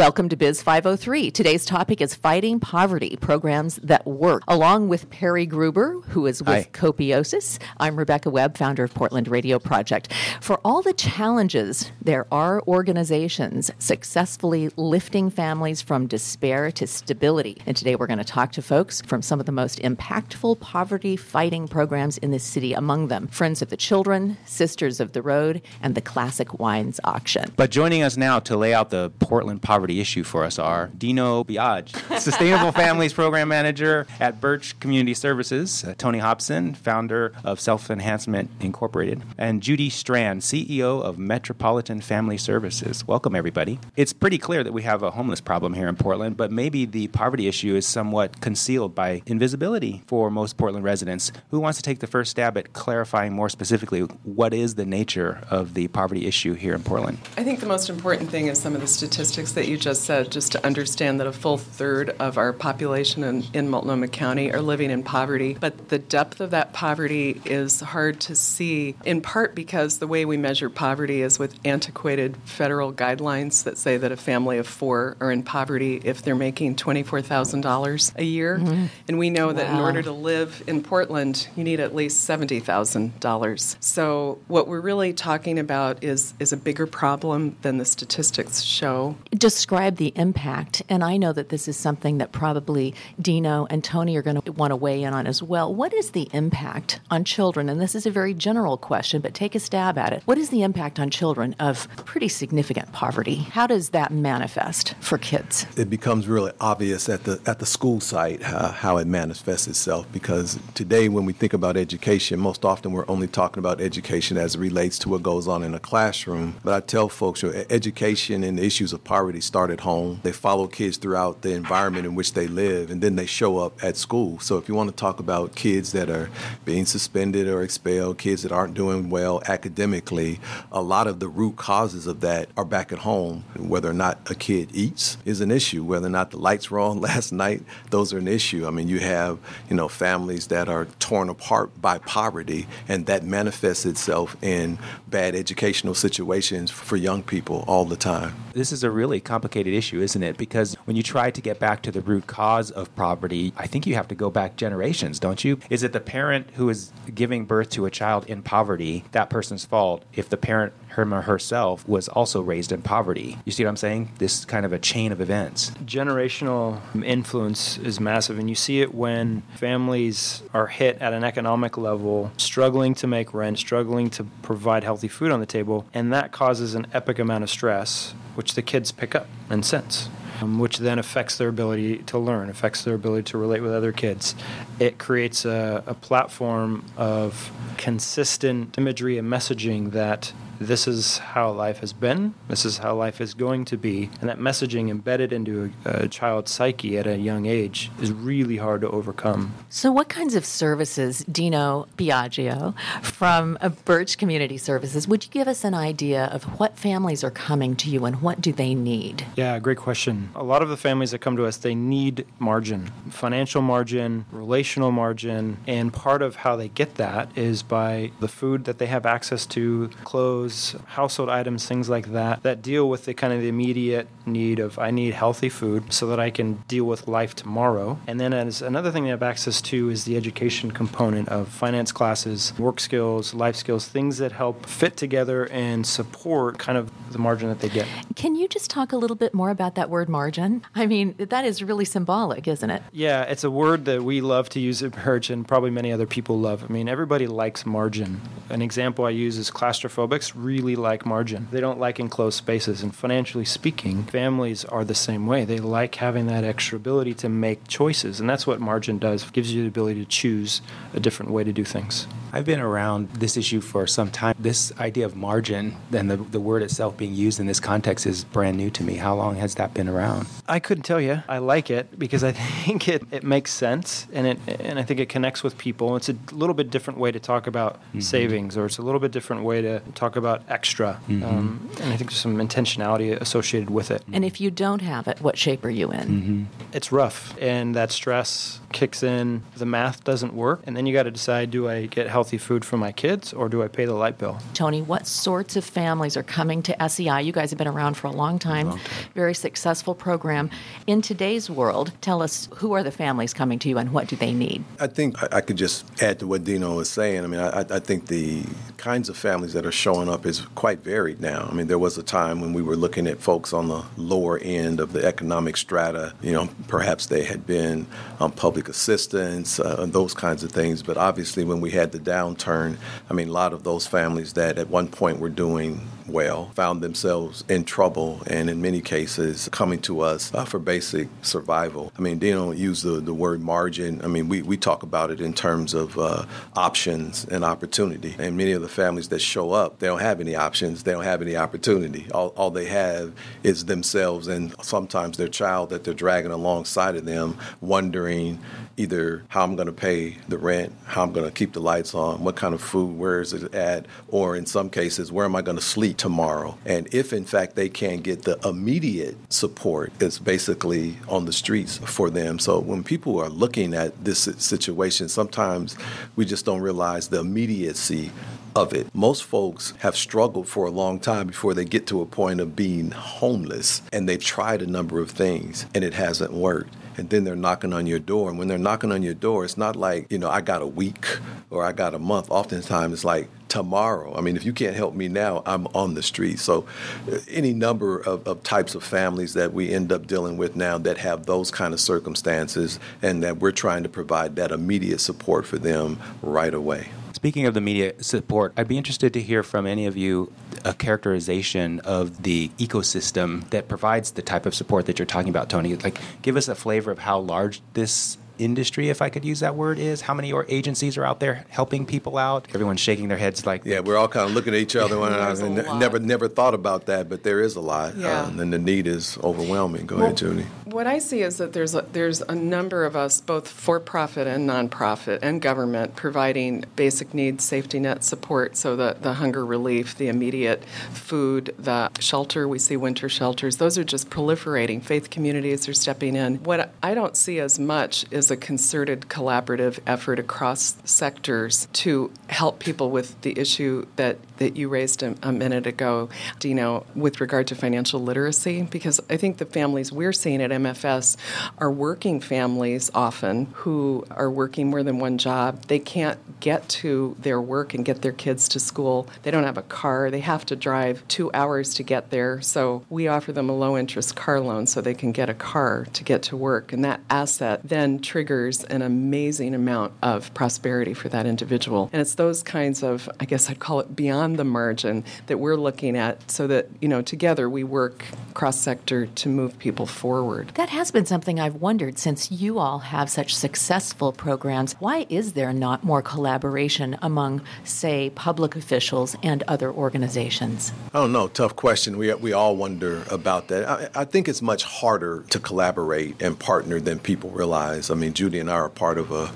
Welcome to Biz 503. Today's topic is fighting poverty, programs that work. Along with Perry Gruber, who is with Hi. Copiosis, I'm Rebecca Webb, founder of Portland Radio Project. For all the challenges, there are organizations successfully lifting families from despair to stability. And today we're going to talk to folks from some of the most impactful poverty fighting programs in the city, among them Friends of the Children, Sisters of the Road, and the Classic Wines Auction. But joining us now to lay out the Portland poverty issue for us are Dino Biagio, Sustainable Families Program Manager at Birch Community Services, uh, Tony Hopson, founder of Self Enhancement Incorporated, and Judy Strand, CEO of Metropolitan Family Services. Welcome, everybody. It's pretty clear that we have a homeless problem here in Portland, but maybe the poverty issue is somewhat concealed by invisibility for most Portland residents. Who wants to take the first stab at clarifying more specifically what is the nature of the poverty issue here in Portland? I think the most important thing is some of the statistics that you just said, just to understand that a full third of our population in, in Multnomah County are living in poverty. But the depth of that poverty is hard to see, in part because the way we measure poverty is with antiquated federal guidelines that say that a family of four are in poverty if they're making $24,000 a year. Mm-hmm. And we know that in order to live in Portland, you need at least $70,000. So what we're really talking about is, is a bigger problem than the statistics show. Describe the impact, and I know that this is something that probably Dino and Tony are going to want to weigh in on as well. What is the impact on children? And this is a very general question, but take a stab at it. What is the impact on children of pretty significant poverty? How does that manifest for kids? it becomes really obvious at the at the school site uh, how it manifests itself because today when we think about education most often we're only talking about education as it relates to what goes on in a classroom but I tell folks you know, e- education and the issues of poverty start at home. They follow kids throughout the environment in which they live and then they show up at school. So if you want to talk about kids that are being suspended or expelled kids that aren't doing well academically a lot of the root causes of that are back at home. Whether or not a kid eats is an issue. Whether or not the lights were on last night those are an issue. I mean you have you know families that are torn apart by poverty and that manifests itself in bad educational situations for young people all the time This is a really complicated issue, isn't it? Because when you try to get back to the root cause of poverty, I think you have to go back generations, don't you? Is it the parent who is giving birth to a child in poverty, that person's fault, if the parent, herself, was also raised in poverty? You see what I'm saying? This is kind of a chain of events. generational influence is massive, and you see it when families are hit at an economic level, struggling to make rent, struggling to provide healthy food on the table, and that causes an epic amount of stress, which the kids pick up and sense. um, Which then affects their ability to learn, affects their ability to relate with other kids. It creates a, a platform of consistent imagery and messaging that this is how life has been, this is how life is going to be, and that messaging embedded into a, a child's psyche at a young age is really hard to overcome. So, what kinds of services, Dino Biagio from Birch Community Services, would you give us an idea of what families are coming to you and what do they need? Yeah, great question. A lot of the families that come to us, they need margin, financial margin, relational margin, and part of how they get that is by the food that they have access to, clothes, household items, things like that, that deal with the kind of the immediate need of I need healthy food so that I can deal with life tomorrow. And then as another thing they have access to is the education component of finance classes, work skills, life skills, things that help fit together and support kind of the margin that they get. Can you just talk a little bit more about that word margin? I mean, that is really symbolic, isn't it? Yeah, it's a word that we love to use at Birch, and probably many other people love. I mean, everybody likes margin. An example I use is claustrophobics really like margin. They don't like enclosed spaces, and financially speaking, families are the same way. They like having that extra ability to make choices, and that's what margin does. It gives you the ability to choose a different way to do things. I've been around this issue for some time. This idea of margin and the, the word itself being used in this context is brand new to me. How long has that been around? I couldn't tell you. I like it because I think it, it makes sense and it and I think it connects with people. It's a little bit different way to talk about mm-hmm. savings, or it's a little bit different way to talk about about extra. Mm-hmm. Um, and I think there's some intentionality associated with it. And if you don't have it, what shape are you in? Mm-hmm. It's rough. And that stress kicks in, the math doesn't work. And then you got to decide do I get healthy food for my kids or do I pay the light bill? Tony, what sorts of families are coming to SEI? You guys have been around for a long time, long time. very successful program. In today's world, tell us who are the families coming to you and what do they need? I think I could just add to what Dino was saying. I mean, I, I think the kinds of families that are showing up is quite varied now. I mean, there was a time when we were looking at folks on the lower end of the economic strata. You know, perhaps they had been on public assistance uh, and those kinds of things. But obviously, when we had the downturn, I mean, a lot of those families that at one point were doing well found themselves in trouble and in many cases coming to us uh, for basic survival. I mean, Dino used the, the word margin. I mean, we, we talk about it in terms of uh, options and opportunity. And many of the families that show up, they don't have any options, they don't have any opportunity. All, all they have is themselves and sometimes their child that they're dragging alongside of them, wondering either how I'm going to pay the rent, how I'm going to keep the lights on, what kind of food, where is it at, or in some cases, where am I going to sleep tomorrow? And if in fact they can't get the immediate support, it's basically on the streets for them. So when people are looking at this situation, sometimes we just don't realize the immediacy of it. Most folks have struggled for a long time before they get to a point of being homeless, and they've tried a number of things and it hasn't worked and then they're knocking on your door. And when they're knocking on your door, it's not like, you know, I got a week or I got a month. Oftentimes it's like tomorrow. I mean, if you can't help me now, I'm on the street. So, uh, any number of, of types of families that we end up dealing with now that have those kind of circumstances and that we're trying to provide that immediate support for them right away. Speaking of the media support, I'd be interested to hear from any of you a characterization of the ecosystem that provides the type of support that you're talking about, Tony. Like, give us a flavor of how large this industry, if I could use that word, is? How many agencies are out there helping people out? Everyone's shaking their heads like, yeah, we're all kind of looking at each other and never never thought about that, but there is a lot, yeah. Uh, and the need is overwhelming. Go well, ahead, Judy. What I see is that there's a, there's a number of us, both for profit and nonprofit and government, providing basic needs safety net support. So the the hunger relief, the immediate food, the shelter. We see winter shelters. Those are just proliferating. Faith communities are stepping in. What I don't see as much is a concerted collaborative effort across sectors to help people with the issue that, that you raised a, a minute ago, Dino, with regard to financial literacy, because I think the families we're seeing at MFS are working families often who are working more than one job. They can't get to their work and get their kids to school. They don't have a car. They have to drive two hours to get there. So we offer them a low interest car loan so they can get a car to get to work. And that asset then triggers an amazing amount of prosperity for that individual. And it's those kinds of, I guess I'd call it beyond the margin that we're looking at so that, you know, together we work cross sector to move people forward. That has been something I've wondered since you all have such successful programs. Why is there not more collaboration among, say, public officials and other organizations? Oh, I don't know. Tough question. We, we all wonder about that. I, I think it's much harder to collaborate and partner than people realize. I mean, mean, Judy and I are part of a,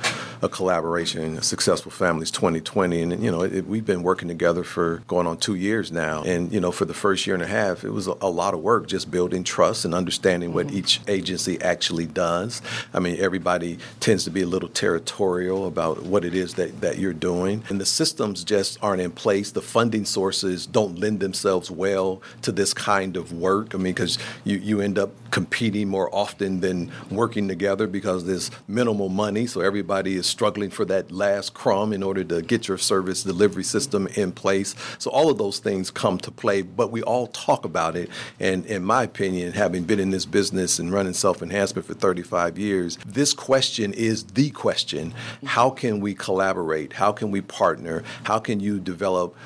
a collaboration, Successful Families 2020, and you know, it, we've been working together for going on two years now. And you know, for the first year and a half, it was a, a lot of work just building trust and understanding what mm-hmm. each agency actually does. I mean, everybody tends to be a little territorial about what it is that, that you're doing, and the systems just aren't in place. The funding sources don't lend themselves well to this kind of work. I mean, because you, you end up competing more often than working together because there's minimal money, so everybody is struggling for that last crumb in order to get your service delivery system in place. So all of those things come to play, but we all talk about it. And in my opinion, having been in this business and running self enhancement for 35 years, this question is the question. How can we collaborate? How can we partner? How can you develop,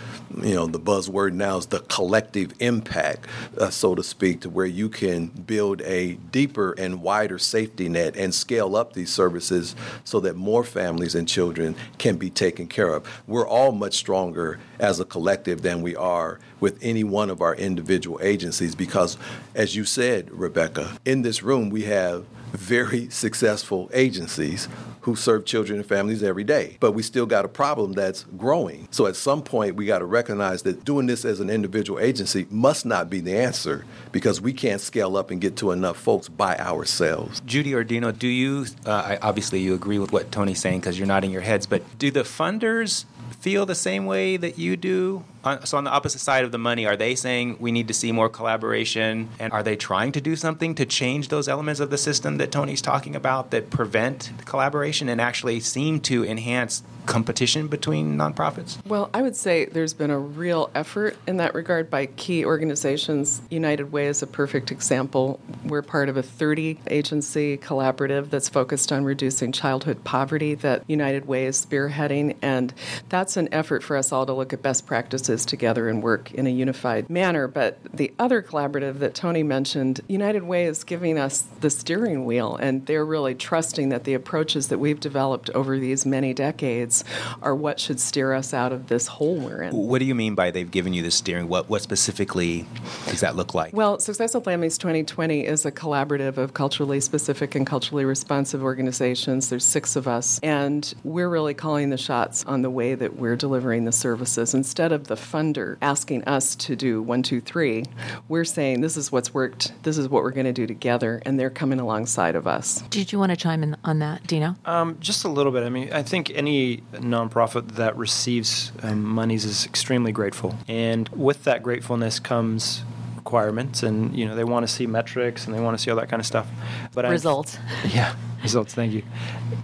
you know, the buzzword now is the collective impact, uh, so to speak, to where you can build a deeper and wider safety net and scale up these services so that more families and children can be taken care of. We're all much stronger as a collective than we are with any one of our individual agencies because, as you said, Rebecca, in this room we have very successful agencies who serve children and families every day. But we still got a problem that's growing. So at some point, we got to recognize that doing this as an individual agency must not be the answer because we can't scale up and get to enough folks by ourselves. Judy or Dino, do you, uh, obviously you agree with what Tony's saying because you're nodding your heads, but do the funders feel the same way that you do? So, on the opposite side of the money, are they saying we need to see more collaboration? And are they trying to do something to change those elements of the system that Tony's talking about that prevent collaboration and actually seem to enhance competition between nonprofits? Well, I would say there's been a real effort in that regard by key organizations. United Way is a perfect example. We're part of a 30 agency collaborative that's focused on reducing childhood poverty that United Way is spearheading. And that's an effort for us all to look at best practices together and work in a unified manner. But the other collaborative that Tony mentioned, United Way is giving us the steering wheel, and they're really trusting that the approaches that we've developed over these many decades are what should steer us out of this hole we're in. What do you mean by they've given you the steering? What what specifically does that look like? Well, Successful Families 2020 is a collaborative of culturally specific and culturally responsive organizations. There's six of us, and we're really calling the shots on the way that we're delivering the services. Instead of the funder asking us to do one, two, three, we're saying this is what's worked, this is what we're going to do together, and they're coming alongside of us. Did you want to chime in on that, Dino? Um, just a little bit. I mean, I think any nonprofit that receives um, monies is extremely grateful, and with that gratefulness comes requirements, and you know they want to see metrics and they want to see all that kind of stuff. But results. i yeah, results. Thank you.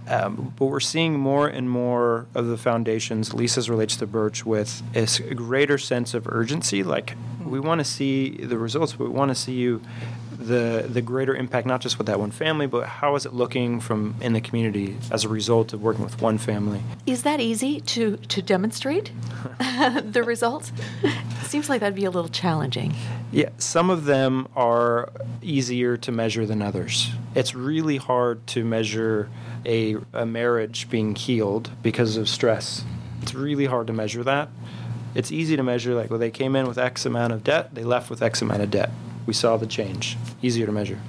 Um, but we're seeing more and more of the foundations, Lisa's relates to Birch, with a greater sense of urgency. Like we want to see the results, but we want to see you the the greater impact, not just with that one family, but how is it looking from in the community as a result of working with one family? Is that easy to to demonstrate the results? Seems like that'd be a little challenging. Yeah, some of them are easier to measure than others. It's really hard to measure a, a marriage being healed because of stress. It's really hard to measure that. It's easy to measure like well they came in with X amount of debt, they left with X amount of debt we saw the change. Easier to measure.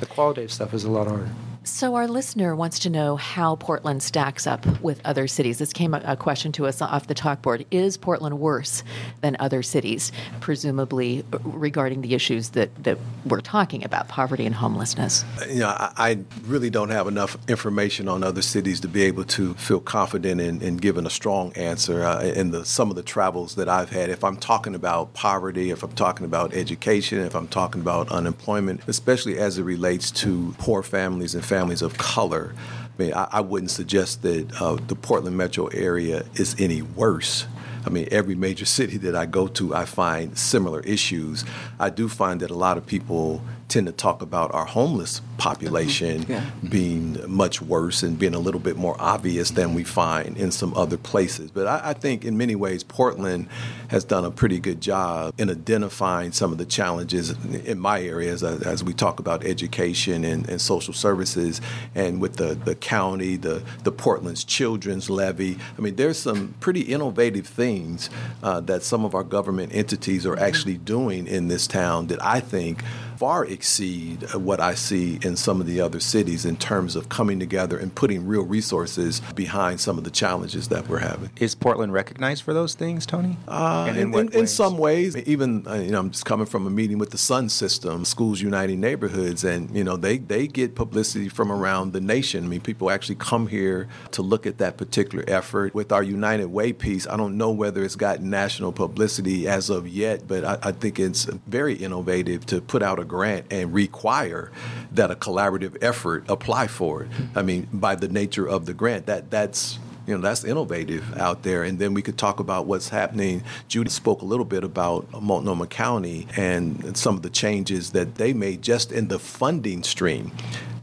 The qualitative stuff is a lot harder. So, our listener wants to know how Portland stacks up with other cities. This came a, question to us off the talkboard. Is Portland worse than other cities, presumably regarding the issues that, that we're talking about, poverty and homelessness? You know, I, I really don't have enough information on other cities to be able to feel confident in, in giving a strong answer. Uh, in the, some of the travels that I've had, if I'm talking about poverty, if I'm talking about education, if I'm talking about unemployment, especially as it relates to poor families and families of color. I mean, I, I wouldn't suggest that uh, the Portland metro area is any worse. I mean, every major city that I go to, I find similar issues. I do find that a lot of people tend to talk about our homeless population yeah. being much worse and being a little bit more obvious than we find in some other places. But I, I, think in many ways, Portland has done a pretty good job in identifying some of the challenges in my areas as, as we talk about education and, and, social services and with the, the county, the, the Portland's Children's Levy. I mean, there's some pretty innovative things uh, that some of our government entities are actually doing in this town that I think far exceed what I see in some of the other cities in terms of coming together and putting real resources behind some of the challenges that we're having. Is Portland recognized for those things, Tony? Uh, in, in, in, some ways, even uh, you know, I'm just coming from a meeting with the Sun System, Schools Uniting Neighborhoods, and you know they they get publicity from around the nation. I mean, people actually come here to look at that particular effort. With our United Way piece, I don't know whether it's gotten national publicity as of yet, but I, I think it's very innovative to put out a grant and require that a collaborative effort apply for it. I mean, by the nature of the grant, that that's you know that's innovative out there. And then we could talk about what's happening. Judy spoke a little bit about multnomah county and some of the changes that they made just in the funding stream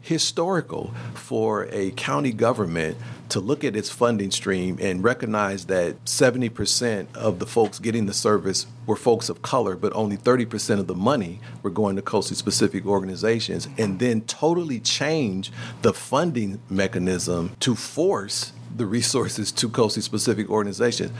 historical for a county government to look at its funding stream and recognize that 70% of the folks getting the service were folks of color, but only 30% of the money were going to culturally specific organizations, and then totally change the funding mechanism to force the resources to culturally specific organizations.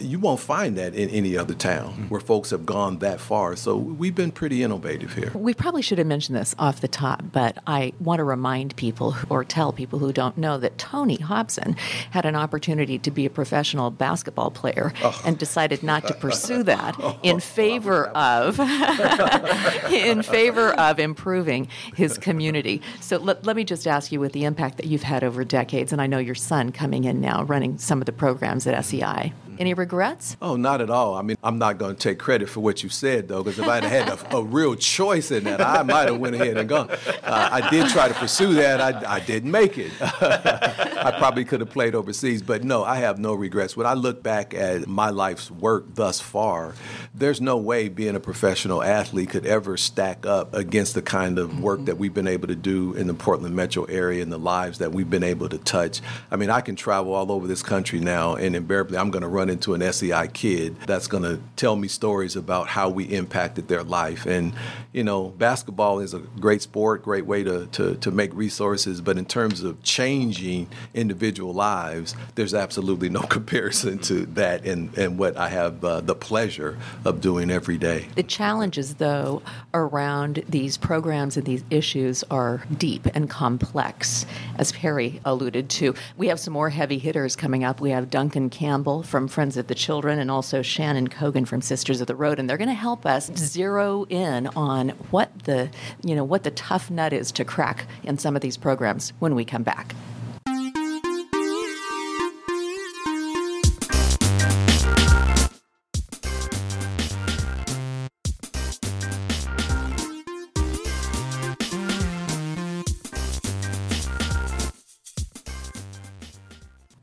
You won't find that in any other town mm-hmm. where folks have gone that far. So we've been pretty innovative here. We probably should have mentioned this off the top, but I want to remind people or tell people who don't know that Tony Hopson had an opportunity to be a professional basketball player oh. and decided not to pursue that oh, in favor of in favor of improving his community. So let, let me just ask you with the impact that you've had over decades, and I know your son coming in now running some of the programs at SEI. Any regrets? Oh, not at all. I mean, I'm not going to take credit for what you said, though, because if I had had a, a, real choice in that, I might have went ahead and gone. Uh, I did try to pursue that. I, I didn't make it. I probably could have played overseas, but no, I have no regrets. When I look back at my life's work thus far, there's no way being a professional athlete could ever stack up against the kind of work that we've been able to do in the Portland metro area and the lives that we've been able to touch. I mean, I can travel all over this country now, and invariably, I'm going to run into an SEI kid that's going to tell me stories about how we impacted their life. And, you know, basketball is a great sport, great way to, to, to make resources. But in terms of changing individual lives, there's absolutely no comparison to that and, and what I have uh, the pleasure of doing every day. The challenges, though, around these programs and these issues are deep and complex, as Perry alluded to. We have some more heavy hitters coming up. We have Duncan Campbell from Friends of the Children and also Shannon Cogan from Sisters of the Road, and they're going to help us mm-hmm. zero in on what the you know what the tough nut is to crack in some of these programs when we come back.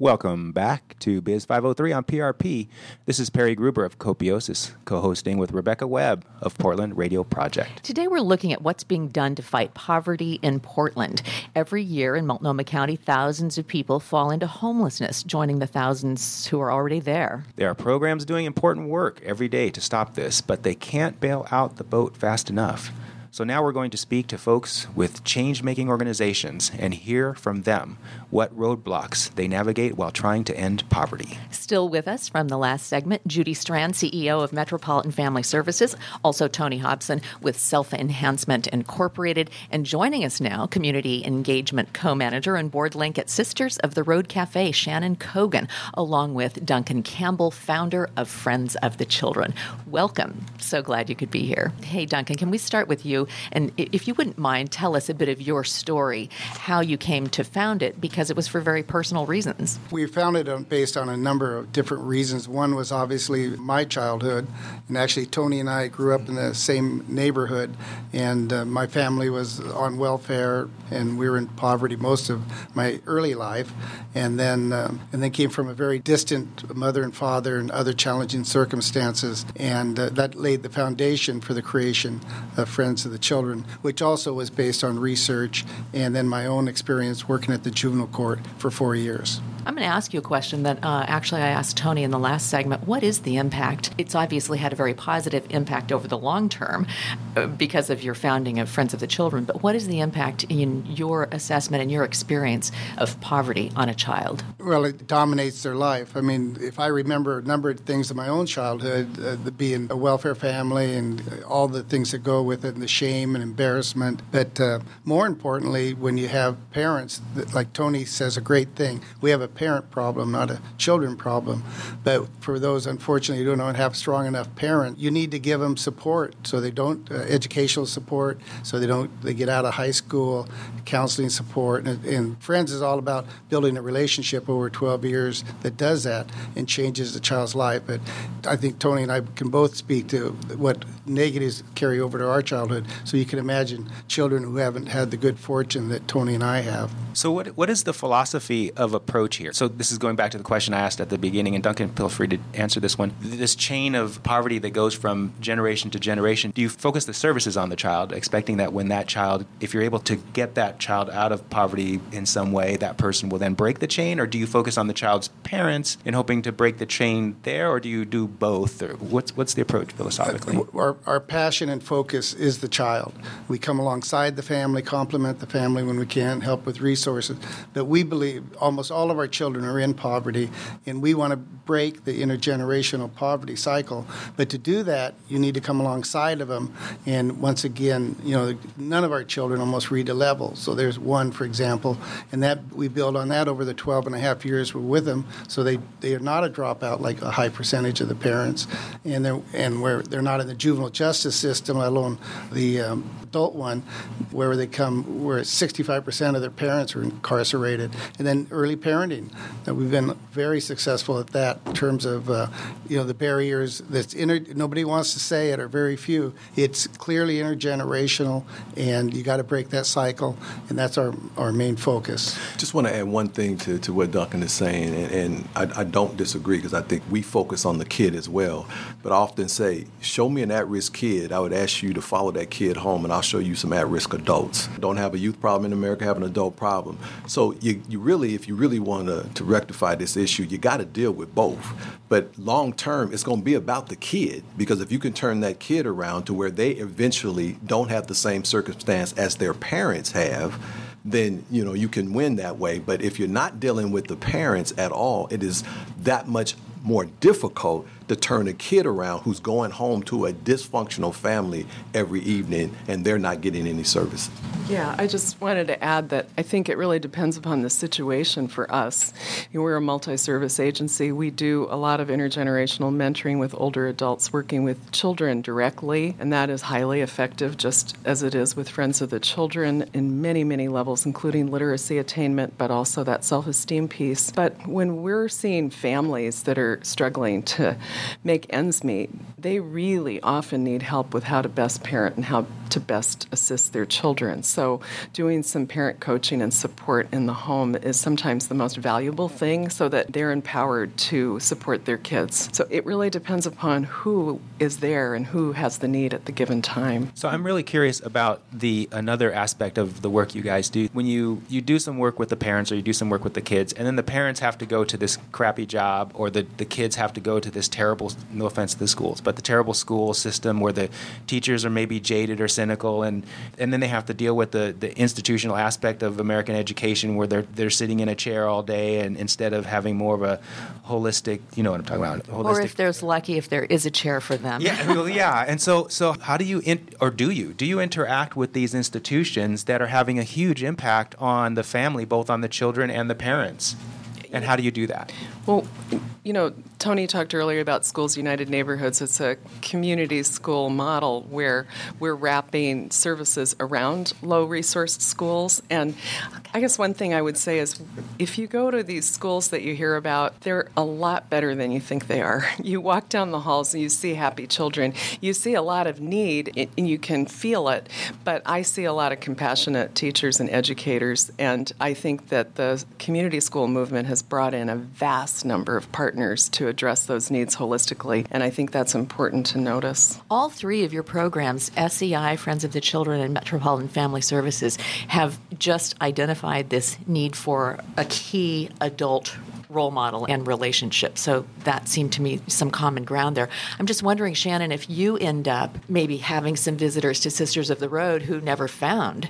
Welcome back to Biz 503 on PRP. This is Perry Gruber of Copiosis, co hosting with Rebecca Webb of Portland Radio Project. Today we're looking at what's being done to fight poverty in Portland. Every year in Multnomah County, thousands of people fall into homelessness, joining the thousands who are already there. There are programs doing important work every day to stop this, but they can't bail out the boat fast enough. So now we're going to speak to folks with change making organizations and hear from them what roadblocks they navigate while trying to end poverty. Still with us from the last segment, Judy Strand, CEO of Metropolitan Family Services, also Tony Hopson with Self Enhancement Incorporated, and joining us now, Community Engagement Co manager and board link at Sisters of the Road Cafe, Shannon Cogan, along with Duncan Campbell, founder of Friends of the Children. Welcome. So glad you could be here. Hey, Duncan, can we start with you? And if you wouldn't mind, tell us a bit of your story, how you came to found it, because it was for very personal reasons. We founded it based on a number of different reasons. One was obviously my childhood, and actually, Tony and I grew up in the same neighborhood, and uh, my family was on welfare, and we were in poverty most of my early life, and then uh, and then came from a very distant mother and father and other challenging circumstances, and uh, that laid the foundation for the creation of Friends of the children, which also was based on research and then my own experience working at the juvenile court for four years. I'm going to ask you a question that uh, actually I asked Tony in the last segment. What is the impact? It's obviously had a very positive impact over the long term uh, because of your founding of Friends of the Children, but what is the impact in your assessment and your experience of poverty on a child? Well, it dominates their life. I mean, if I remember a number of things in my own childhood, uh, being a welfare family and all the things that go with it, and the shame and embarrassment, but uh, more importantly, when you have parents, that, like Tony says, a great thing. We have a parent problem, not a children problem. But for those, unfortunately, who don't have strong enough parents, you need to give them support so they don't uh, educational support, so they don't they get out of high school, counseling support, and, and Friends is all about building a relationship over 12 years that does that and changes the child's life. But I think Tony and I can both speak to what negatives carry over to our childhood. So you can imagine children who haven't had the good fortune that Tony and I have. So what what is the philosophy of approach here? So this is going back to the question I asked at the beginning, and Duncan, feel free to answer this one. This chain of poverty that goes from generation to generation. Do you focus the services on the child, expecting that when that child, if you're able to get that child out of poverty in some way, that person will then break the chain, or do you focus on the child's parents in hoping to break the chain there, or do you do both? Or what's what's the approach philosophically? Uh, our, our passion and focus is the child. We come alongside the family, complement the family when we can, help with resources. But we believe almost all of our children are in poverty, and we want to break the intergenerational poverty cycle. But to do that, you need to come alongside of them. And once again, you know, none of our children almost read a level. So there's one, for example, and that we build on that over the 12 and a half years we're with them. So they, they are not a dropout like a high percentage of the parents, and they're and where they're not in the juvenile justice system, let alone the um, adult one, where they come where 65% of their parents are incarcerated, and then early parenting. That we've been very successful at that in terms of uh, you know the barriers that's inter- nobody wants to say it or very few. It's clearly intergenerational, and you got to break that cycle, and that's our our main focus. Just want to add one thing to, to what Duncan is saying, and, and I, I don't disagree because I think we focus on the kid as well. But I often say, show me an at-risk kid, I would ask you to follow that kid home, and I'll show you some at-risk adults. Don't have a youth problem in America, have an adult problem. So you, you really, if you really want to, to rectify this issue, you got to deal with both. But long term, it's going to be about the kid because if you can turn that kid around to where they eventually don't have the same circumstance as their parents have, then you know you can win that way. But if you're not dealing with the parents at all, it is that much more difficult to turn a kid around who's going home to a dysfunctional family every evening and they're not getting any services. Yeah, I just wanted to add that I think it really depends upon the situation for us. You know, we're a multi service agency. We do a lot of intergenerational mentoring with older adults working with children directly, and that is highly effective, just as it is with Friends of the Children in many, many levels, including literacy attainment, but also that self esteem piece. But when we're seeing families that are struggling to make ends meet, they really often need help with how to best parent and how to best assist their children. So, doing some parent coaching and support in the home is sometimes the most valuable thing so that they're empowered to support their kids. So, it really depends upon who is there and who has the need at the given time. So I'm really curious about the another aspect of the work you guys do. When you you do some work with the parents or you do some work with the kids, and then the parents have to go to this crappy job, or the the kids have to go to this terrible no offense to the schools, but the terrible school system where the teachers are maybe jaded or cynical, and and then they have to deal with the the institutional aspect of American education where they're they're sitting in a chair all day, and instead of having more of a holistic, you know what I'm talking about, holistic Or if there's lucky, if there is a chair for them. yeah, well, yeah. And so, so how do you, in, or do you, do you interact with these institutions that are having a huge impact on the family, both on the children and the parents? And how do you do that? Well, you know, Tony talked earlier about Schools United Neighborhoods. It's a community school model where we're wrapping services around low resourced schools. And I guess one thing I would say is if you go to these schools that you hear about, they're a lot better than you think they are. You walk down the halls and you see happy children. You see a lot of need and you can feel it. But I see a lot of compassionate teachers and educators. And I think that the community school movement has brought in a vast number of partners to address those needs holistically, and I think that's important to notice. All three of your programs, SEI, Friends of the Children, and Metropolitan Family Services, have just identified this need for a key adult role model and relationship. So that seemed to me some common ground there. I'm just wondering, Shannon, if you end up maybe having some visitors to Sisters of the Road who never found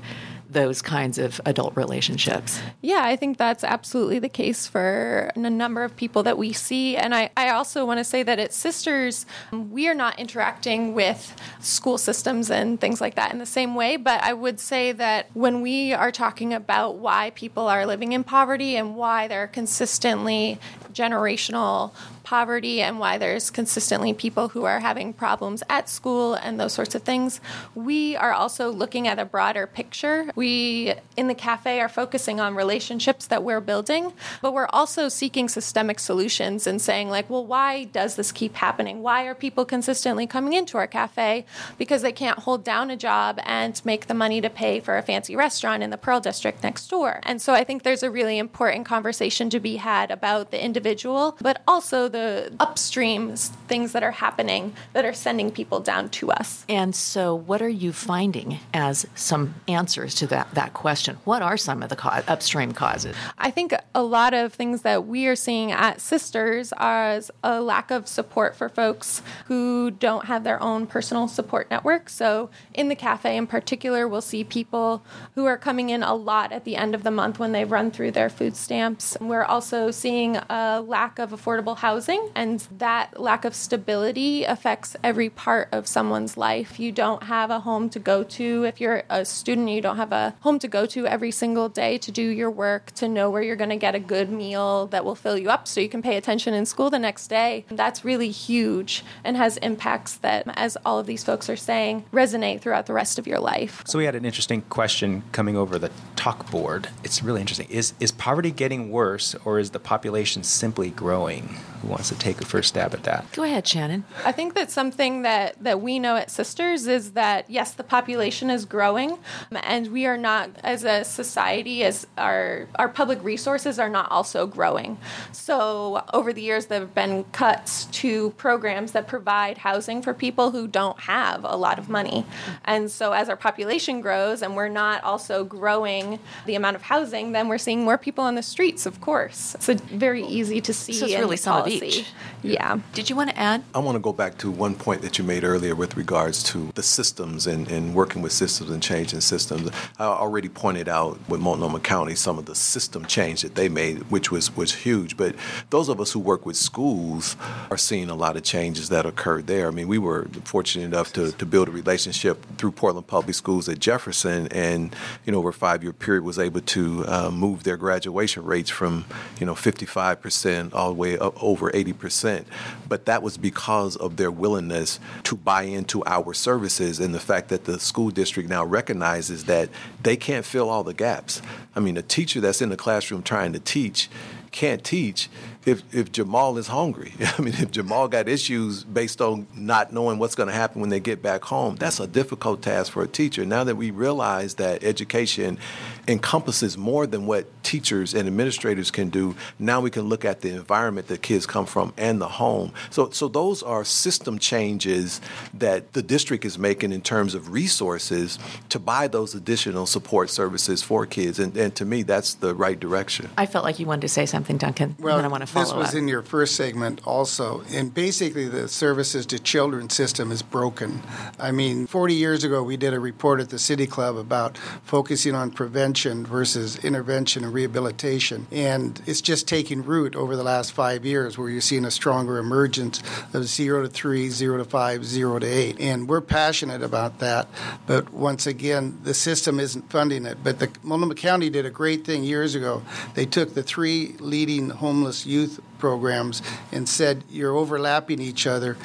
those kinds of adult relationships. Yeah, I think that's absolutely the case for a number of people that we see. And I, I also want to say that at Sisters, we are not interacting with school systems and things like that in the same way. But I would say that when we are talking about why people are living in poverty and why they're consistently generational poverty and why there's consistently people who are having problems at school and those sorts of things. We are also looking at a broader picture. We in the cafe are focusing on relationships that we're building, but we're also seeking systemic solutions and saying like, well, why does this keep happening? Why are people consistently coming into our cafe because they can't hold down a job and make the money to pay for a fancy restaurant in the Pearl District next door? And so I think there's a really important conversation to be had about the individual, but also the upstream things that are happening that are sending people down to us. And so, what are you finding as some answers to to that, that question. What are some of the upstream causes? I think a lot of things that we are seeing at Sisters are a lack of support for folks who don't have their own personal support network. So, in the cafe in particular, we'll see people who are coming in a lot at the end of the month when they've run through their food stamps. We're also seeing a lack of affordable housing, and that lack of stability affects every part of someone's life. You don't have a home to go to. If you're a student, you don't have a home to go to every single day to do your work, to know where you're going to get a good meal that will fill you up so you can pay attention in school the next day. That's really huge and has impacts that, as all of these folks are saying, resonate throughout the rest of your life. So we had an interesting question coming over the talk board. It's really interesting. Is is poverty getting worse or is the population simply growing? Who wants to take a first stab at that? Go ahead, Shannon. I think that something that, that we know at Sisters is that yes, the population is growing, um, and we are not as a society as our our public resources are not also growing. So over the years, there have been cuts to programs that provide housing for people who don't have a lot of money, and so as our population grows and we're not also growing the amount of housing, then we're seeing more people on the streets. Of course, it's very easy to see. So it's really some policy. each. Yeah. Did you want to add? I want to go back to one point that you made earlier with regards to the systems and, and working with systems and changing systems. I already pointed out with Multnomah County some of the system change that they made, which was, was huge. But those of us who work with schools are seeing a lot of changes that occurred there. I mean, we were fortunate enough to, to build a relationship through Portland Public Schools at Jefferson, and you know, over a five-year period, was able to uh, move their graduation rates from you know 55% all the way up over 80%. But that was because of their willingness to buy into our services and the fact that the school district now recognizes that they can't fill all the gaps. I mean, a teacher that's in the classroom trying to teach can't teach if, if Jamal is hungry. I mean, if Jamal got issues based on not knowing what's going to happen when they get back home, that's a difficult task for a teacher. Now that we realize that education encompasses more than what teachers and administrators can do, now we can look at the environment that kids come from and the home. So, so those are system changes that the district is making in terms of resources to buy those additional support services for kids. And, and to me, that's the right direction. I felt like you wanted to say something, Duncan. Well, and I want to follow this was up. in your first segment also, and basically the services to children system is broken. I mean, 40 years ago, we did a report at the City Club about focusing on prevention versus intervention and rehabilitation, and it's just taking root over the last five years, where you're seeing a stronger emergence of zero to three, zero to five, zero to eight, and we're passionate about that. But once again, the system isn't funding it. But the Multnomah County did a great thing years ago. They took the three leading homeless youth youth programs and said, You're overlapping each other.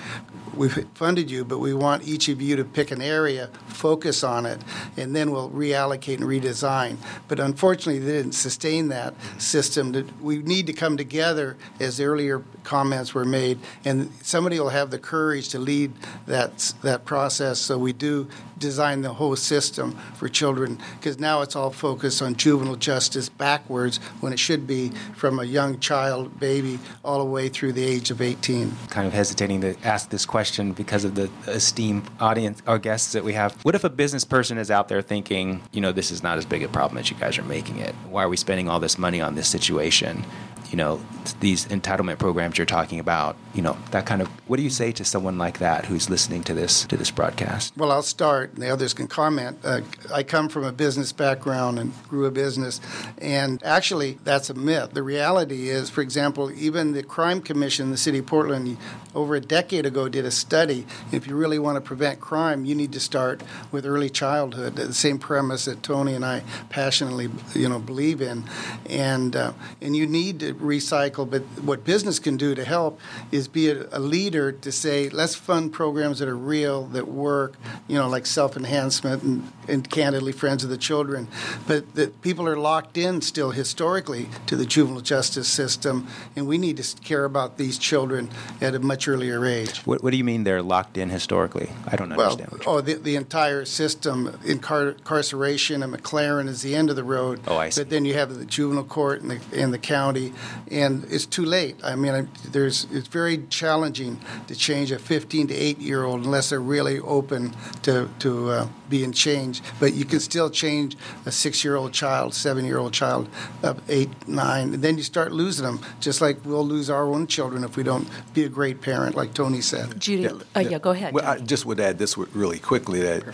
We've funded you, but we want each of you to pick an area, focus on it, and then we'll reallocate and redesign. But unfortunately, they didn't sustain that system. We need to come together, as earlier comments were made, and somebody will have the courage to lead that, that process so we do design the whole system for children because now it's all focused on juvenile justice backwards when it should be from a young child, baby, all the way through the age of 18. Kind of hesitating to ask this question because of the esteemed audience or guests that we have. What if a business person is out there thinking, you know, this is not as big a problem as you guys are making it? Why are we spending all this money on this situation? You know these entitlement programs you're talking about you know that kind of what do you say to someone like that who's listening to this to this broadcast? Well i'll start and the others can comment. Uh, i come from a business background and grew a business and actually that's a myth. The reality is for example even the crime commission in the city of portland over a decade ago did a study. If you really want to prevent crime you need to start with early childhood the same premise that tony and i passionately you know believe in. And uh, and you need to recycle, but what business can do to help is be a, a, leader to say, let's fund programs that are real, that work, you know, like self enhancement and, and candidly friends of the children. But that people are locked in still historically to the juvenile justice system, and we need to care about these children at a much earlier age. What, what do you mean they're locked in historically? I don't understand. well, oh, the, the entire system, incar- incarceration and MacLaren is the end of the road. Oh, I see. But then you have the juvenile court and the, and the county and it's too late. I mean, there's it's very challenging to change a 15 to 8 year old unless they're really open to to uh, being changed. Change, but you can still change a six-year-old child, seven-year-old child, of eight, nine, and then you start losing them. Just like we'll lose our own children if we don't be a great parent, like Tony said. Judy, yeah, uh, yeah go ahead. Well, I just would add this really quickly that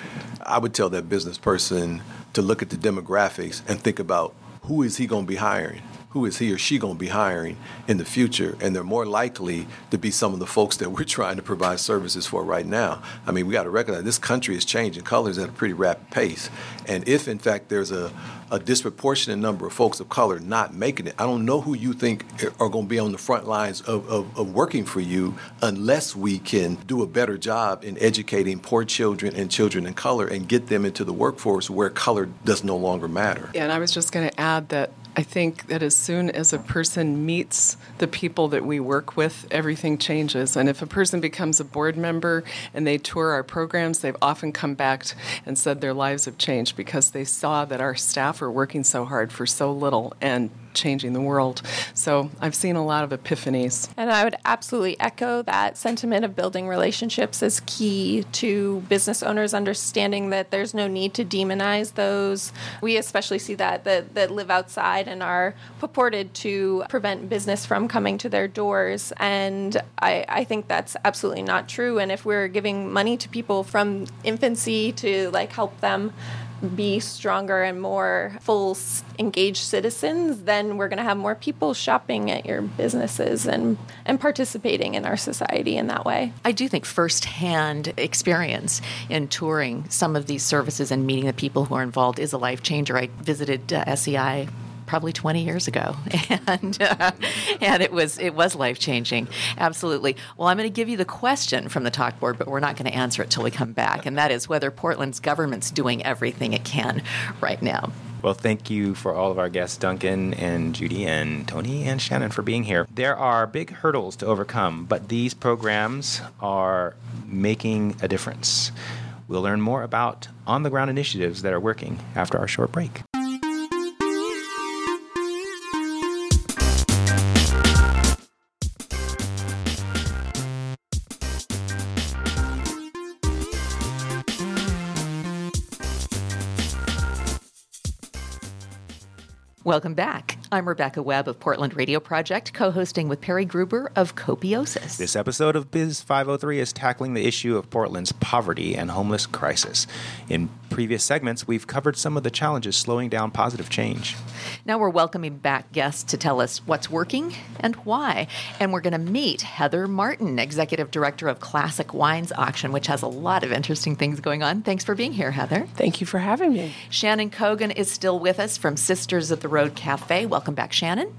I would tell that business person to look at the demographics and think about who is he going to be hiring who is he or she going to be hiring in the future? And they're more likely to be some of the folks that we're trying to provide services for right now. I mean, we got to recognize this country is changing colors at a pretty rapid pace. And if, in fact, there's a, a disproportionate number of folks of color not making it, I don't know who you think are going to be on the front lines of, of, of working for you unless we can do a better job in educating poor children and children in color and get them into the workforce where color does no longer matter. Yeah, and I was just going to add that I think that as soon as a person meets the people that we work with, everything changes. And if a person becomes a board member and they tour our programs, they've often come back and said their lives have changed because they saw that our staff are working so hard for so little and changing the world. So I've seen a lot of epiphanies. And I would absolutely echo that sentiment of building relationships is key to business owners understanding that there's no need to demonize those. We especially see that that, that live outside and are purported to prevent business from coming to their doors. And I, I think that's absolutely not true. And if we're giving money to people from infancy to like help them be stronger and more full engaged citizens, then we're going to have more people shopping at your businesses and, and participating in our society in that way. I do think firsthand experience in touring some of these services and meeting the people who are involved is a life changer. I visited uh, SEI probably 20 years ago, and uh, and it was it was life changing. Absolutely. Well, I'm going to give you the question from the talk board, but we're not going to answer it till we come back, and that is whether Portland's government's doing everything it can right now. Well, thank you for all of our guests, Duncan and Judy and Tony and Shannon, for being here. There are big hurdles to overcome, but these programs are making a difference. We'll learn more about on the ground initiatives that are working after our short break. Welcome back. I'm Rebecca Webb of Portland Radio Project, co hosting with Perry Gruber of Copiosis. This episode of Biz 503 is tackling the issue of Portland's poverty and homeless crisis. In previous segments, we've covered some of the challenges slowing down positive change. Now we're welcoming back guests to tell us what's working and why. And we're going to meet Heather Martin, Executive Director of Classic Wines Auction, which has a lot of interesting things going on. Thanks for being here, Heather. Thank you for having me. Shannon Cogan is still with us from Sisters of the Road Cafe. Welcome back, Shannon.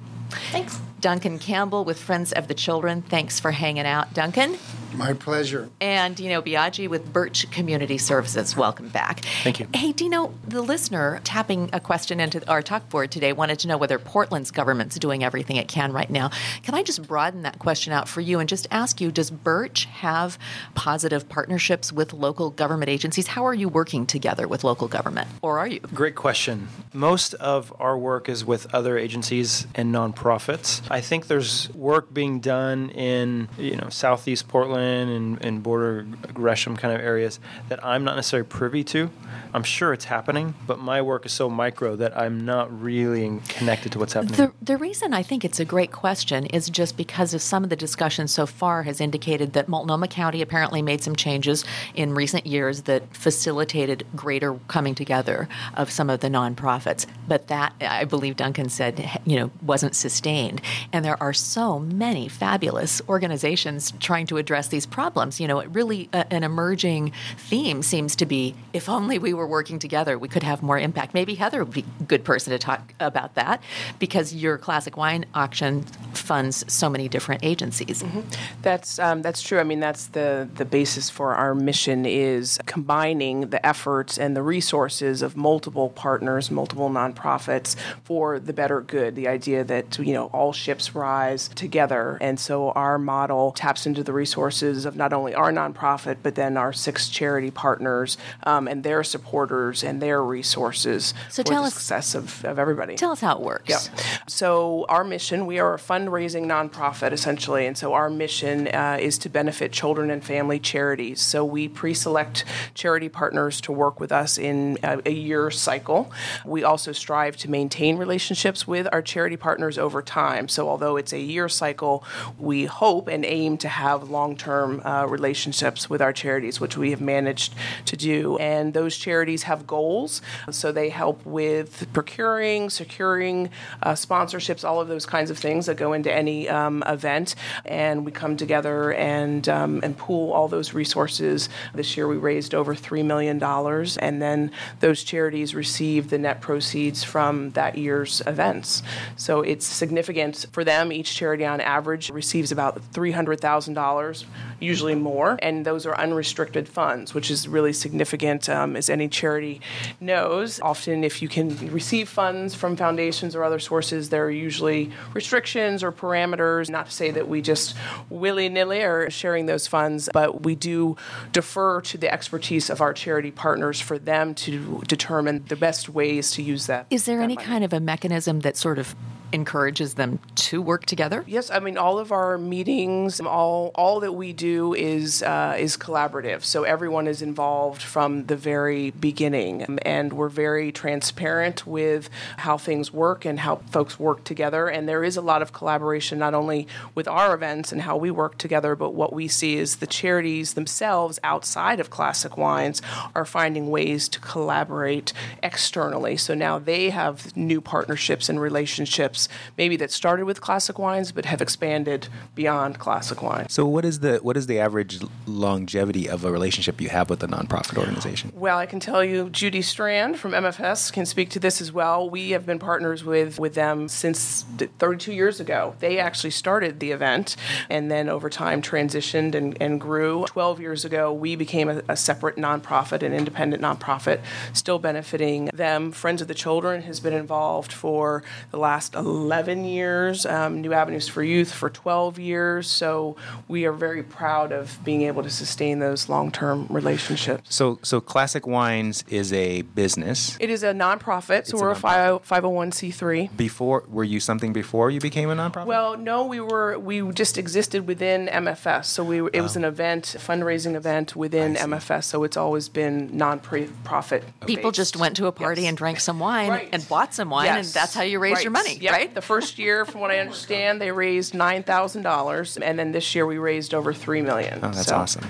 Thanks. Duncan Campbell with Friends of the Children. Thanks for hanging out, Duncan. My pleasure. And Dino Biagio with Birch Community Services. Welcome back. Thank you. Hey, Dino, the listener tapping a question into our talk board today wanted to know whether Portland's government's doing everything it can right now. Can I just broaden that question out for you and just ask you Does Birch have positive partnerships with local government agencies? How are you working together with local government? Or are you? Great question. Most of our work is with other agencies and nonprofits. I think there's work being done in, you know, Southeast Portland and, and border Gresham kind of areas that I'm not necessarily privy to. I'm sure it's happening, but my work is so micro that I'm not really connected to what's happening. The, the reason I think it's a great question is just because of some of the discussion so far has indicated that Multnomah County apparently made some changes in recent years that facilitated greater coming together of some of the nonprofits. But that, I believe Duncan said, you know, wasn't sustained. And there are so many fabulous organizations trying to address these problems. You know, it really uh, an emerging theme seems to be if only we were working together, we could have more impact. Maybe Heather would be a good person to talk about that because your classic wine auction funds so many different agencies. Mm-hmm. That's um, that's true. I mean, that's the the basis for our mission is combining the efforts and the resources of multiple partners, multiple nonprofits for the better good. The idea that you know all ships rise together, and so our model taps into the resources of not only our nonprofit but then our six charity partners um, and their supporters and their resources so for tell the us, success of, of everybody. Tell us how it works. Yeah. So our mission, we are a fundraising nonprofit essentially, and so our mission uh, is to benefit children and family charities. So we pre-select charity partners to work with us in a, a year cycle. We also strive to maintain relationships with our charity partners over time. So although it's a year cycle, we hope and aim to have long-term uh, relationships with our charities, which we have managed to do. And those charities have goals, so they help with procuring, securing uh, sponsorships, all of those kinds of things that go into any um, event. And we come together and um, and pool all those resources. This year we raised over three million dollars, and then those charities receive the net proceeds from that year's events. So it's significant for them. Each charity, on average, receives about three hundred thousand dollars, usually more, and those are unrestricted funds, which is really significant, um, as any charity knows. Often, if you can receive funds from foundations or other sources, there are usually restrictions or parameters. Not to say that we just willy nilly are sharing those funds, but we do defer to the expertise of our charity partners for them to determine the best ways to use that. Is there that any money. kind of a mechanism that sort of encourages them to work together? Yes, I mean all of our meetings, all all that we do is uh, is collaborative. So everyone is involved from the very beginning, and we're very transparent with how things work and how folks work together. And there is a lot of collaboration, not only with our events and how we work together, but what we see is the charities themselves outside of Classic Wines are finding ways to collaborate externally. So now they have new partnerships and relationships, maybe that started with Classic Wines, but have expanded beyond Classic Wines. So what is the what is the average longevity of a relationship you have with a nonprofit organization? Well, I can tell you, Judy Strand from MFS can speak to this as well. We have been partners with with them since 32 years ago. They actually started the event, and then over time transitioned and, and grew. 12 years ago, we became a, a separate nonprofit, an independent nonprofit, still benefiting them. Friends of the Children has been involved for the last 11 years. Um, New Avenues for Youth for 12 years. So we are very proud of being able to sustain those long-term relationships. So so Classic Wines is a business. It is a nonprofit, so It's a we're a nonprofit. 501c3. Before were you something before you became a nonprofit? Well, no, we were we just existed within MFS. So we were, it was an event, a fundraising event within MFS. So it's always been non-profit. People just went to a party Yes. and drank some wine Right. and bought some wine, and that's how you raise your money, Yep. right? The first year, from what I oh understand, they raised nine thousand dollars, and then this year we raised over three million. oh, that's So- awesome.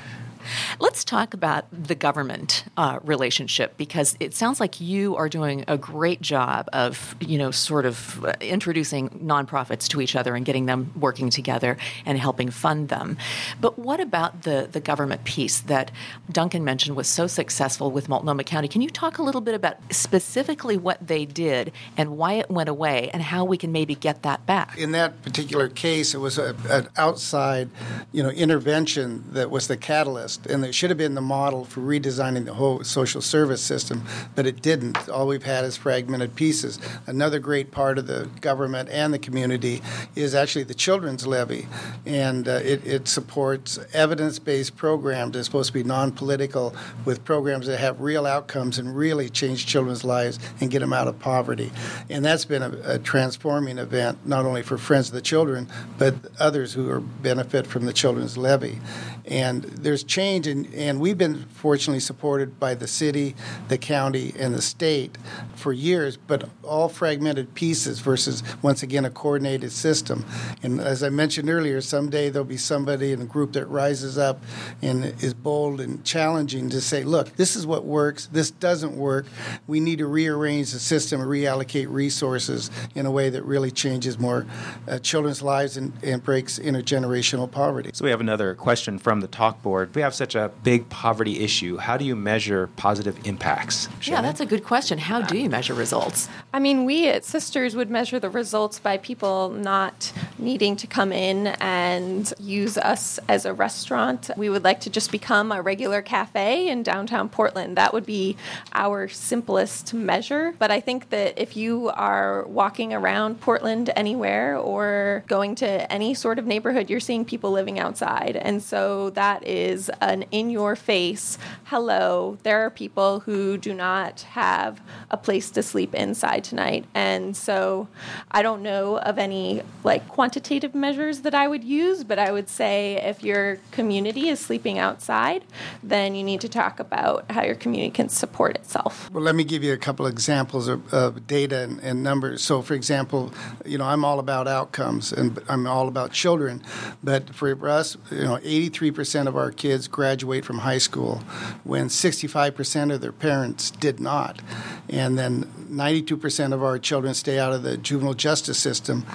Let's talk about the government uh, relationship because it sounds like you are doing a great job of, you know, sort of uh, introducing nonprofits to each other and getting them working together and helping fund them. But what about the, the government piece that Duncan mentioned was so successful with Multnomah County? Can you talk a little bit about specifically what they did and why it went away and how we can maybe get that back? in that particular case, it was a, an outside, you know, intervention that was the catalyst, and it should have been the model for redesigning the whole social service system, but it didn't. All we've had is fragmented pieces. Another great part of the government and the community is actually the children's levy, and uh, it, it supports evidence-based programs. that are supposed to be non-political with programs that have real outcomes and really change children's lives and get them out of poverty. And that's been a, a transforming event, not only for Friends of the Children, but others who are benefit from the Children's Levy. And there's change, and, and we've been fortunately supported by the city, the county, and the state for years, but all fragmented pieces versus, once again, a coordinated system. And as I mentioned earlier, someday there'll be somebody in a group that rises up and is bold and challenging to say, look, this is what works, this doesn't work. We need to rearrange the system and reallocate resources in a way that really changes more uh, children's lives and, and breaks intergenerational poverty. So we have another question from the talk board. We have such a big poverty issue. How do you measure positive impacts? Yeah, that's a good question. How do you measure results? I mean, we at Sisters would measure the results by people not needing to come in and use us as a restaurant. We would like to just become a regular cafe in downtown Portland. That would be our simplest measure. But I think that if you are walking around Portland anywhere or going to any sort of neighborhood, you're seeing people living outside. And so that is an in your face hello, there are people who do not have a place to sleep inside tonight. And so I don't know of any like quantitative measures that I would use, but I would say if your community is sleeping outside, then you need to talk about how your community can support itself. Well, let me give you a couple examples of, of data and, and, numbers. So, for example, you know, I'm all about outcomes and I'm all about children, but for us, you know, 83% of our kids graduate from high school when 65% of their parents did not. And then 92% of our children stay out of the juvenile justice system,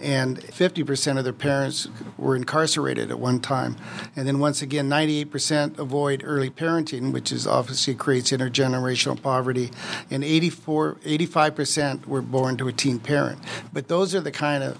and 50% of their parents were incarcerated at one time. And then once again, 98% avoid early parenting, which is obviously creates intergenerational poverty, and 84, 85% were born to a teen parent. But those are the kind of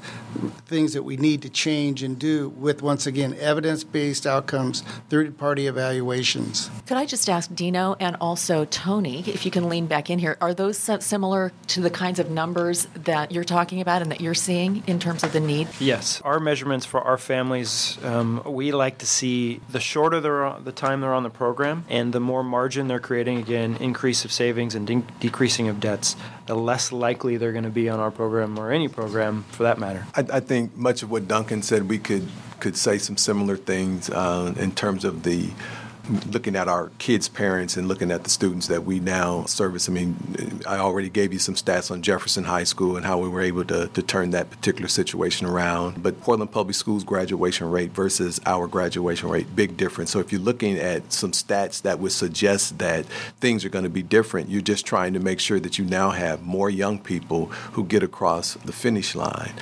things that we need to change and do with, once again, evidence based outcomes, third party evaluations. Could I just ask Dino and also Tony, if you can lean back in here, are those similar to the kinds of numbers that you're talking about and that you're seeing in terms of the need? Yes. Our measurements for our families, um, we like to see the shorter they're the time they're on the program and the more margin they're creating, again, increase of savings and de- decreasing of debts, the less likely they're going to be on our program or any program for that matter. I, I think much of what Duncan said, we could could say some similar things uh, in terms of the looking at our kids' parents and looking at the students that we now service. I mean, I already gave you some stats on Jefferson High School and how we were able to, to turn that particular situation around. But Portland Public Schools graduation rate versus our graduation rate, big difference. So if you're looking at some stats that would suggest that things are going to be different, you're just trying to make sure that you now have more young people who get across the finish line.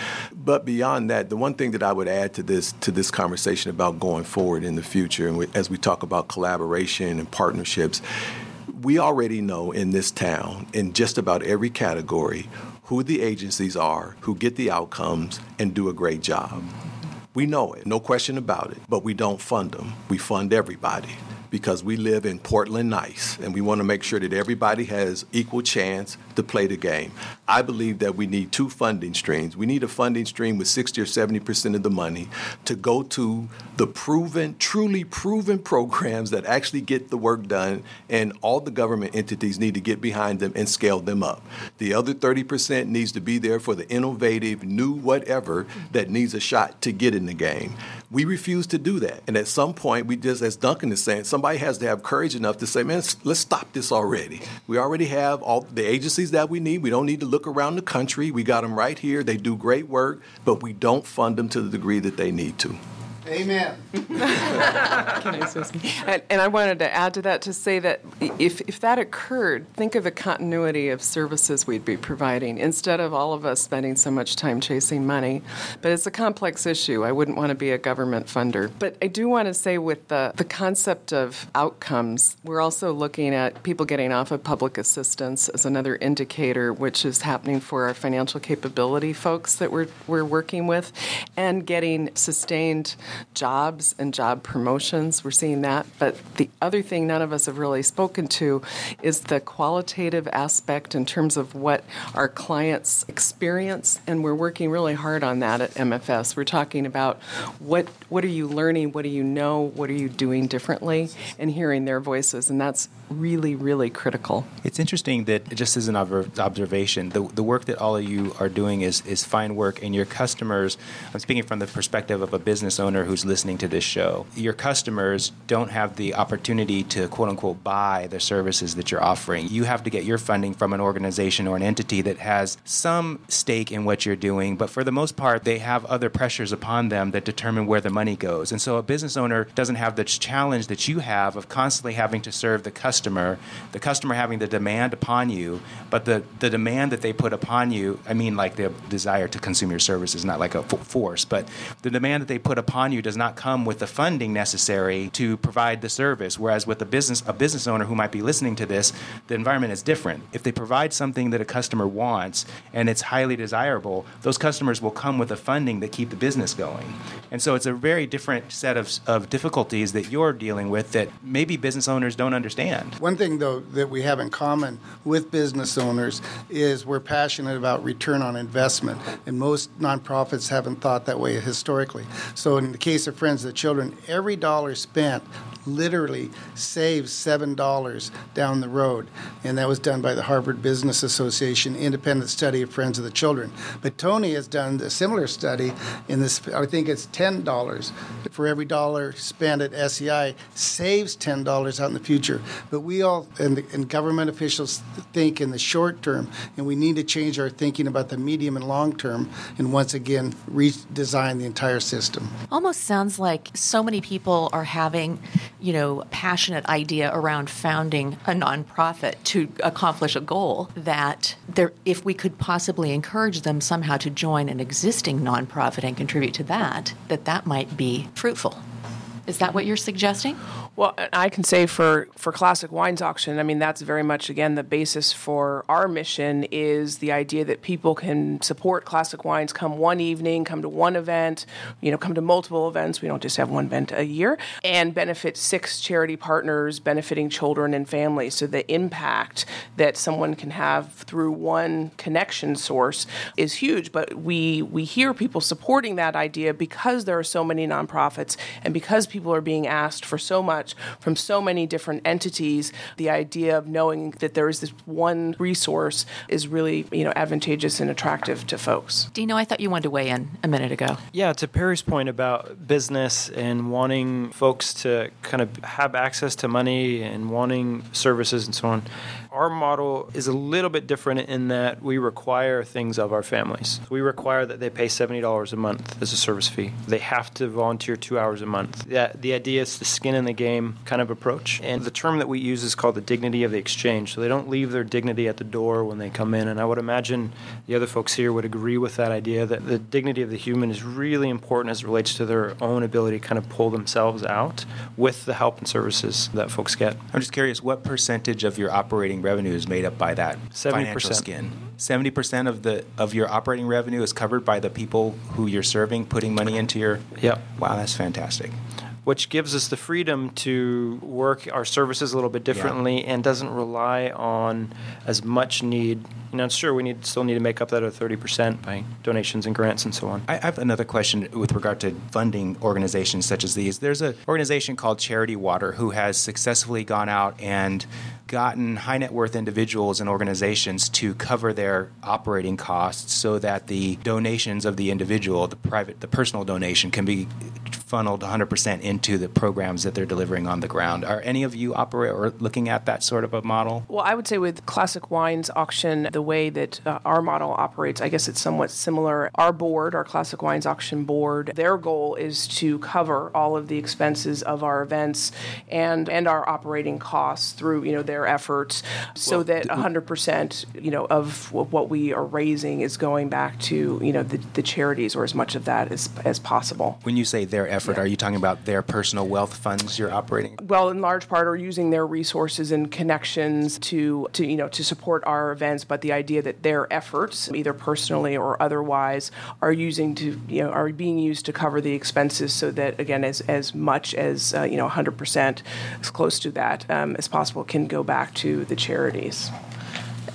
But beyond that, the one thing that I would add to this to this conversation about going forward in the future, and we, as we talk about collaboration and partnerships, we already know in this town, in just about every category, who the agencies are who get the outcomes and do a great job. We know it, no question about it, but we don't fund them. We fund everybody because we live in Portland nice and we want to make sure that everybody has equal chance to play the game. I believe that we need two funding streams. We need a funding stream with 60 or 70% of the money to go to the proven, truly proven programs that actually get the work done and all the government entities need to get behind them and scale them up. The other 30% needs to be there for the innovative, new whatever that needs a shot to get in the game. We refuse to do that. And at some point, we just, as Duncan is saying, somebody has to have courage enough to say, man, let's stop this already. We already have all the agencies that we need. We don't need to look around the country. We got them right here. They do great work, but we don't fund them to the degree that they need to. Amen. and, and, I wanted to add to that to say that if, if that occurred, think of the continuity of services we'd be providing instead of all of us spending so much time chasing money. But it's a complex issue. I wouldn't want to be a government funder. But I do want to say with the, the concept of outcomes, we're also looking at people getting off of public assistance as another indicator, which is happening for our financial capability folks that we're, we're working with, and getting sustained jobs and job promotions. We're seeing that. But the other thing none of us have really spoken to is the qualitative aspect in terms of what our clients experience. And we're working really hard on that at MFS. We're talking about what, what are you learning? What do you know? What are you doing differently? And hearing their voices. And that's really, really critical. It's interesting that, just as an observation, the, the work that all of you are doing is, is fine work, and your customers, I'm speaking from the perspective of a business owner who's listening to this show, your customers don't have the opportunity to quote unquote buy the services that you're offering. You have to get your funding from an organization or an entity that has some stake in what you're doing, but for the most part, they have other pressures upon them that determine where the money goes. And so a business owner doesn't have the challenge that you have of constantly having to serve the customer, the customer having the demand upon you, but the, the demand that they put upon you, I mean, like the desire to consume your services, not like a force, but the demand that they put upon you venue does not come with the funding necessary to provide the service. Whereas with a business, a business owner who might be listening to this, the environment is different. If they provide something that a customer wants and it's highly desirable, those customers will come with the funding that keep the business going. And so it's a very different set of, of difficulties that you're dealing with that maybe business owners don't understand. One thing, though, that we have in common with business owners is we're passionate about return on investment, and most nonprofits haven't thought that way historically. So, in the case of Friends of the Children, every dollar spent literally saves $7 down the road. And that was done by the Harvard Business Association independent study of Friends of the Children. But Tony has done a similar study in this, I think it's $10 for every dollar spent at SEI, saves $10 out in the future. But we all, and, the, and government officials, think in the short term, and we need to change our thinking about the medium and long term, and once again, redesign the entire system. Almost sounds like so many people are having you know, passionate idea around founding a nonprofit to accomplish a goal that there, if we could possibly encourage them somehow to join an existing nonprofit and contribute to that, that that might be fruitful. Is that what you're suggesting? Well, I can say for, for Classic Wines Auction, I mean, that's very much, again, the basis for our mission is the idea that people can support Classic Wines, come one evening, come to one event, you know, come to multiple events. We don't just have one event a year, and benefit six charity partners benefiting children and families. So the impact that someone can have through one connection source is huge. But we, we hear people supporting that idea because there are so many nonprofits and because people are being asked for so much much from so many different entities, the idea of knowing that there is this one resource is really, you know, advantageous and attractive to folks. Dino, I thought you wanted to weigh in a minute ago. Yeah, to Perry's point about business and wanting folks to kind of have access to money and wanting services and so on our model is a little bit different in that we require things of our families. We require that they pay $70 a month as a service fee. They have to volunteer two hours a month. The, the idea is the skin in the game kind of approach. And the term that we use is called the dignity of the exchange. So they don't leave their dignity at the door when they come in. And I would imagine the other folks here would agree with that idea that the dignity of the human is really important as it relates to their own ability to kind of pull themselves out with the help and services that folks get. I'm just curious, what percentage of your operating revenue is made up by that 70%. financial skin. Seventy percent of the of your operating revenue is covered by the people who you're serving, putting money into your. Yep. Wow, that's fantastic which gives us the freedom to work our services a little bit differently yeah. and doesn't rely on as much need. You know, sure, we need still need to make up that other 30% by donations and grants and so on. I have another question with regard to funding organizations such as these. There's an organization called Charity Water who has successfully gone out and gotten high net worth individuals and organizations to cover their operating costs so that the donations of the individual, the private, the personal donation, can be funneled 100% into the programs that they're delivering on the ground. Are any of you operate or looking at that sort of a model? Well, I would say with Classic Wines auction, the way that uh, our model operates, I guess it's somewhat similar. Our board, our Classic Wines auction board, their goal is to cover all of the expenses of our events and and our operating costs through you know their efforts, so well, that 100% you know of what we are raising is going back to you know the, the charities or as much of that as as possible. When you say their effort, yeah. are you talking about their personal wealth funds you're operating? Well, in large part, are using their resources and connections to, to you know to support our events. But the idea that their efforts, either personally or otherwise, are using to you know are being used to cover the expenses, so that again, as as much as uh, you know 100% as close to that um, as possible can go back to the charities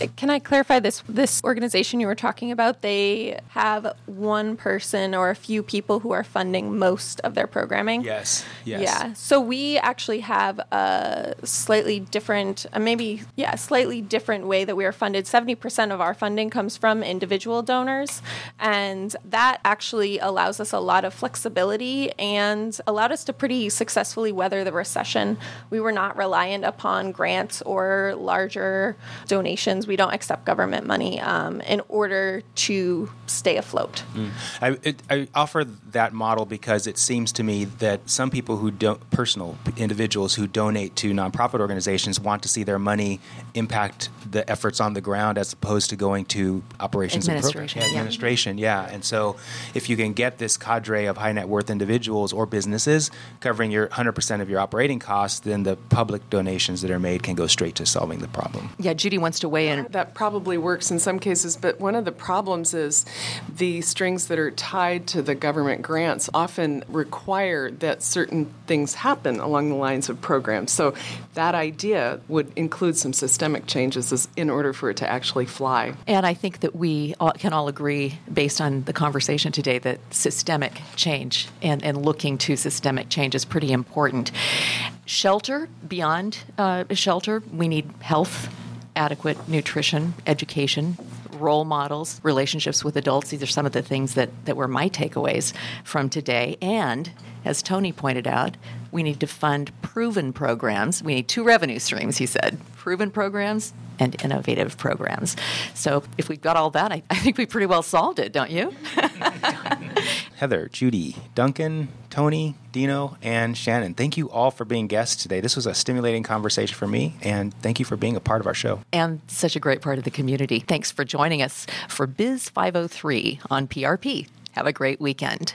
can I clarify this? This organization you were talking about, they have one person or a few people who are funding most of their programming. Yes. Yes. Yeah. So we actually have a slightly different, uh, maybe yeah, slightly different way that we are funded. Seventy percent of our funding comes from individual donors, and that actually allows us a lot of flexibility and allowed us to pretty successfully weather the recession. We were not reliant upon grants or larger donations we don't accept government money um, in order to stay afloat. Mm. I, it, I, offer that model because it seems to me that some people who don't, personal individuals who donate to nonprofit organizations want to see their money impact the efforts on the ground as opposed to going to operations administration, and programs. Yeah, administration, yeah. And so if you can get this cadre of high net worth individuals or businesses covering your 100% of your operating costs, then the public donations that are made can go straight to solving the problem. Yeah, Judy wants to weigh in. That probably works in some cases, but one of the problems is the strings that are tied to the government grants often require that certain things happen along the lines of programs. So that idea would include some systemic changes in order for it to actually fly. And I think that we all, can all agree, based on the conversation today, that systemic change and, and looking to systemic change is pretty important. Shelter, beyond uh, shelter, we need health, adequate nutrition, education, role models, relationships with adults. These are some of the things that, that were my takeaways from today. And as Tony pointed out, we need to fund proven programs. We need two revenue streams, he said proven programs and innovative programs. So if we've got all that, I, I think we pretty well solved it, don't you? Heather, Judy, Duncan, Tony, Dino, and Shannon, thank you all for being guests today. This was a stimulating conversation for me, and thank you for being a part of our show. And such a great part of the community. Thanks for joining us for Biz 503 on PRP. Have a great weekend.